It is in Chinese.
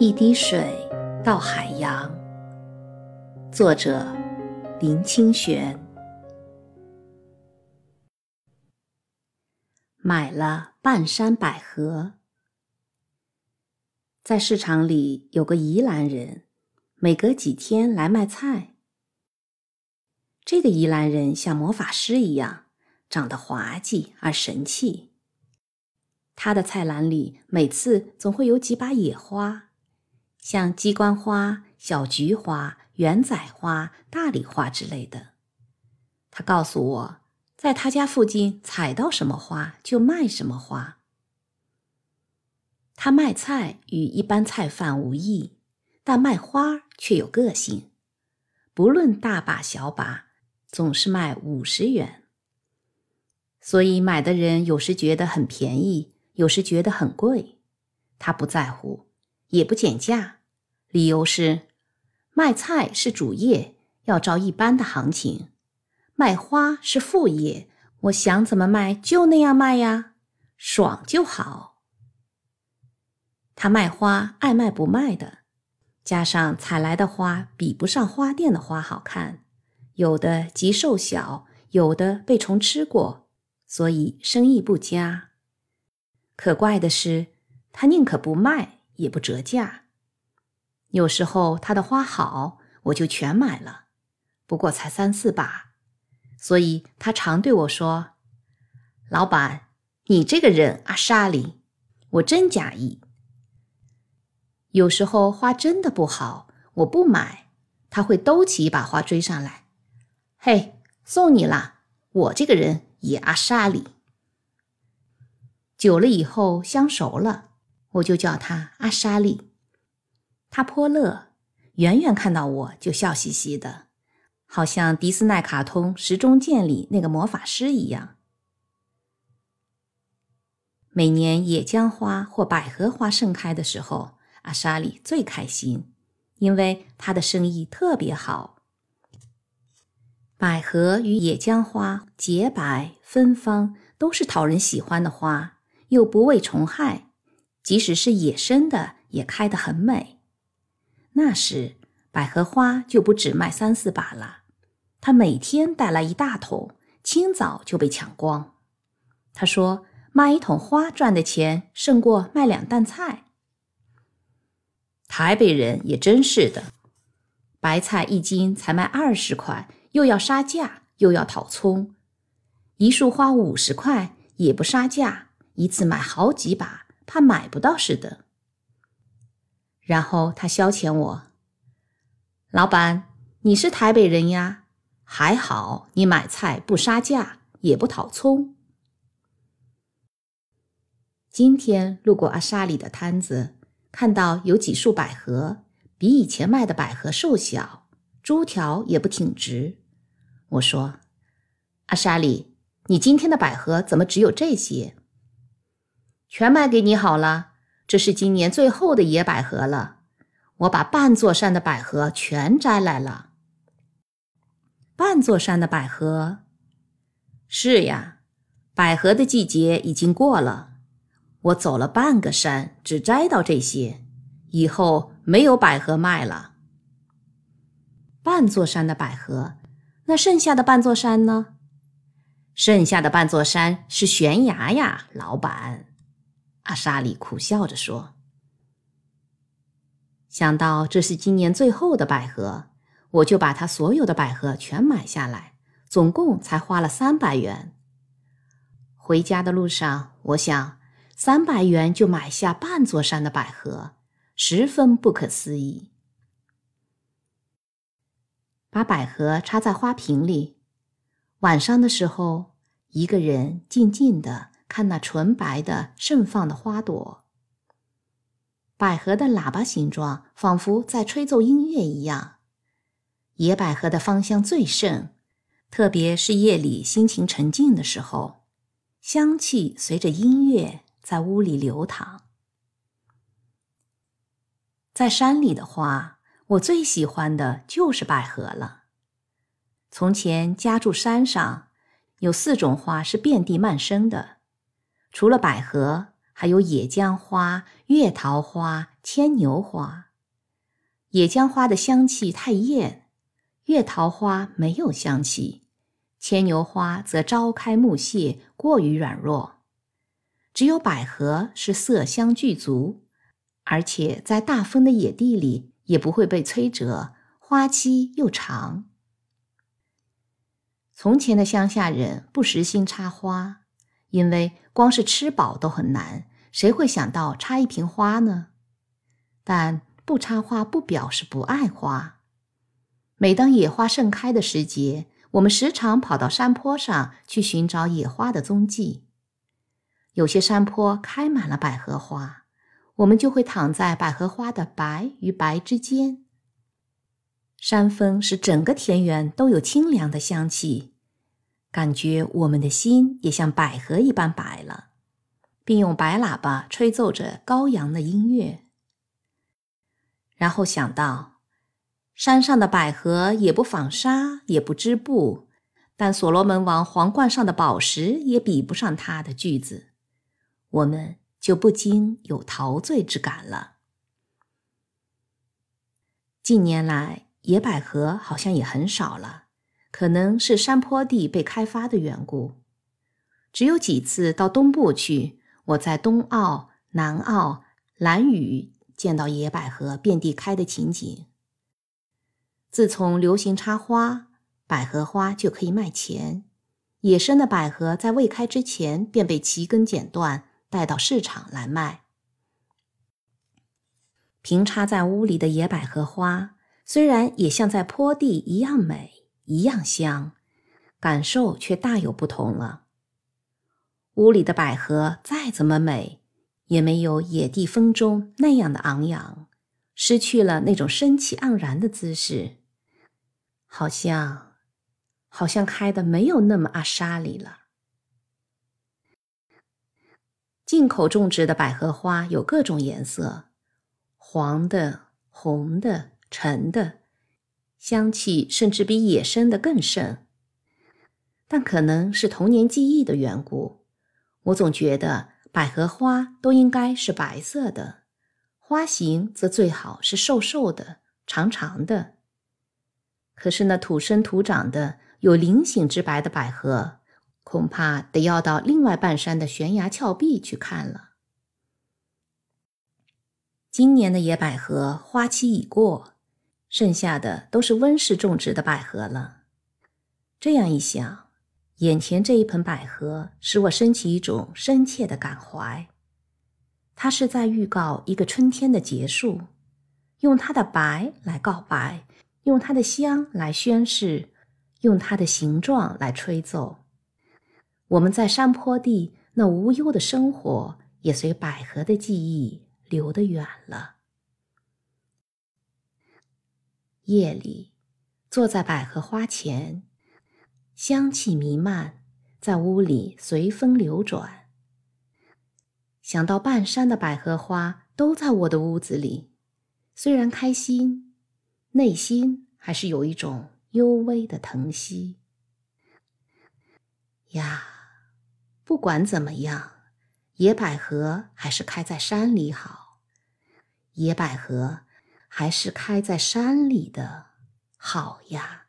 一滴水到海洋。作者：林清玄。买了半山百合。在市场里有个宜兰人，每隔几天来卖菜。这个宜兰人像魔法师一样，长得滑稽而神气。他的菜篮里每次总会有几把野花。像鸡冠花、小菊花、圆仔花、大礼花之类的，他告诉我，在他家附近采到什么花就卖什么花。他卖菜与一般菜贩无异，但卖花却有个性，不论大把小把，总是卖五十元。所以买的人有时觉得很便宜，有时觉得很贵，他不在乎。也不减价，理由是卖菜是主业，要照一般的行情；卖花是副业，我想怎么卖就那样卖呀，爽就好。他卖花爱卖不卖的，加上采来的花比不上花店的花好看，有的极瘦小，有的被虫吃过，所以生意不佳。可怪的是，他宁可不卖。也不折价，有时候他的花好，我就全买了，不过才三四把，所以他常对我说：“老板，你这个人阿沙里，我真假意。”有时候花真的不好，我不买，他会兜起一把花追上来：“嘿，送你啦！我这个人也阿沙里。”久了以后相熟了。我就叫他阿莎莉，他颇乐，远远看到我就笑嘻嘻的，好像迪斯奈卡通《时钟剑》里那个魔法师一样。每年野姜花或百合花盛开的时候，阿莎莉最开心，因为她的生意特别好。百合与野姜花洁白芬芳，都是讨人喜欢的花，又不畏虫害。即使是野生的，也开得很美。那时百合花就不止卖三四把了，他每天带来一大桶，清早就被抢光。他说：“卖一桶花赚的钱，胜过卖两担菜。”台北人也真是的，白菜一斤才卖二十块，又要杀价，又要讨葱。一束花五十块，也不杀价，一次买好几把。怕买不到似的，然后他消遣我：“老板，你是台北人呀，还好你买菜不杀价，也不讨葱。”今天路过阿莎里的摊子，看到有几束百合，比以前卖的百合瘦小，株条也不挺直。我说：“阿莎里，你今天的百合怎么只有这些？”全卖给你好了，这是今年最后的野百合了。我把半座山的百合全摘来了。半座山的百合，是呀，百合的季节已经过了。我走了半个山，只摘到这些，以后没有百合卖了。半座山的百合，那剩下的半座山呢？剩下的半座山是悬崖呀，老板。阿莎里苦笑着说：“想到这是今年最后的百合，我就把他所有的百合全买下来，总共才花了三百元。回家的路上，我想，三百元就买下半座山的百合，十分不可思议。把百合插在花瓶里，晚上的时候，一个人静静的。”看那纯白的盛放的花朵，百合的喇叭形状，仿佛在吹奏音乐一样。野百合的芳香最盛，特别是夜里心情沉静的时候，香气随着音乐在屋里流淌。在山里的花，我最喜欢的就是百合了。从前家住山上，有四种花是遍地漫生的。除了百合，还有野姜花、月桃花、牵牛花。野姜花的香气太艳，月桃花没有香气，牵牛花则朝开暮谢，过于软弱。只有百合是色香俱足，而且在大风的野地里也不会被摧折，花期又长。从前的乡下人不时兴插花，因为光是吃饱都很难，谁会想到插一瓶花呢？但不插花不表示不爱花。每当野花盛开的时节，我们时常跑到山坡上去寻找野花的踪迹。有些山坡开满了百合花，我们就会躺在百合花的白与白之间。山风使整个田园都有清凉的香气，感觉我们的心也像百合一般白了，并用白喇叭吹奏着高扬的音乐。然后想到，山上的百合也不纺纱，也不织布，但所罗门王皇冠上的宝石也比不上它的句子，我们就不禁有陶醉之感了。近年来，野百合好像也很少了，可能是山坡地被开发的缘故。只有几次到东部去，我在东澳、南澳、兰屿。见到野百合遍地开的情景。自从流行插花，百合花就可以卖钱。野生的百合在未开之前便被齐根剪断，带到市场来卖。平插在屋里的野百合花，虽然也像在坡地一样美，一样香，感受却大有不同了。屋里的百合再怎么美。也没有野地风中那样的昂扬，失去了那种生气盎然的姿势，好像，好像开的没有那么阿莎里了。进口种植的百合花有各种颜色，黄的、红的、橙的，香气甚至比野生的更盛。但可能是童年记忆的缘故，我总觉得。百合花都应该是白色的，花型则最好是瘦瘦的、长长的。可是那土生土长的、有菱形之白的百合，恐怕得要到另外半山的悬崖峭壁去看了。今年的野百合花期已过，剩下的都是温室种植的百合了。这样一想。眼前这一盆百合使我升起一种深切的感怀，它是在预告一个春天的结束，用它的白来告白，用它的香来宣誓，用它的形状来吹奏。我们在山坡地那无忧的生活，也随百合的记忆流得远了。夜里，坐在百合花前。香气弥漫，在屋里随风流转。想到半山的百合花都在我的屋子里，虽然开心，内心还是有一种幽微的疼惜。呀，不管怎么样，野百合还是开在山里好。野百合还是开在山里的好呀。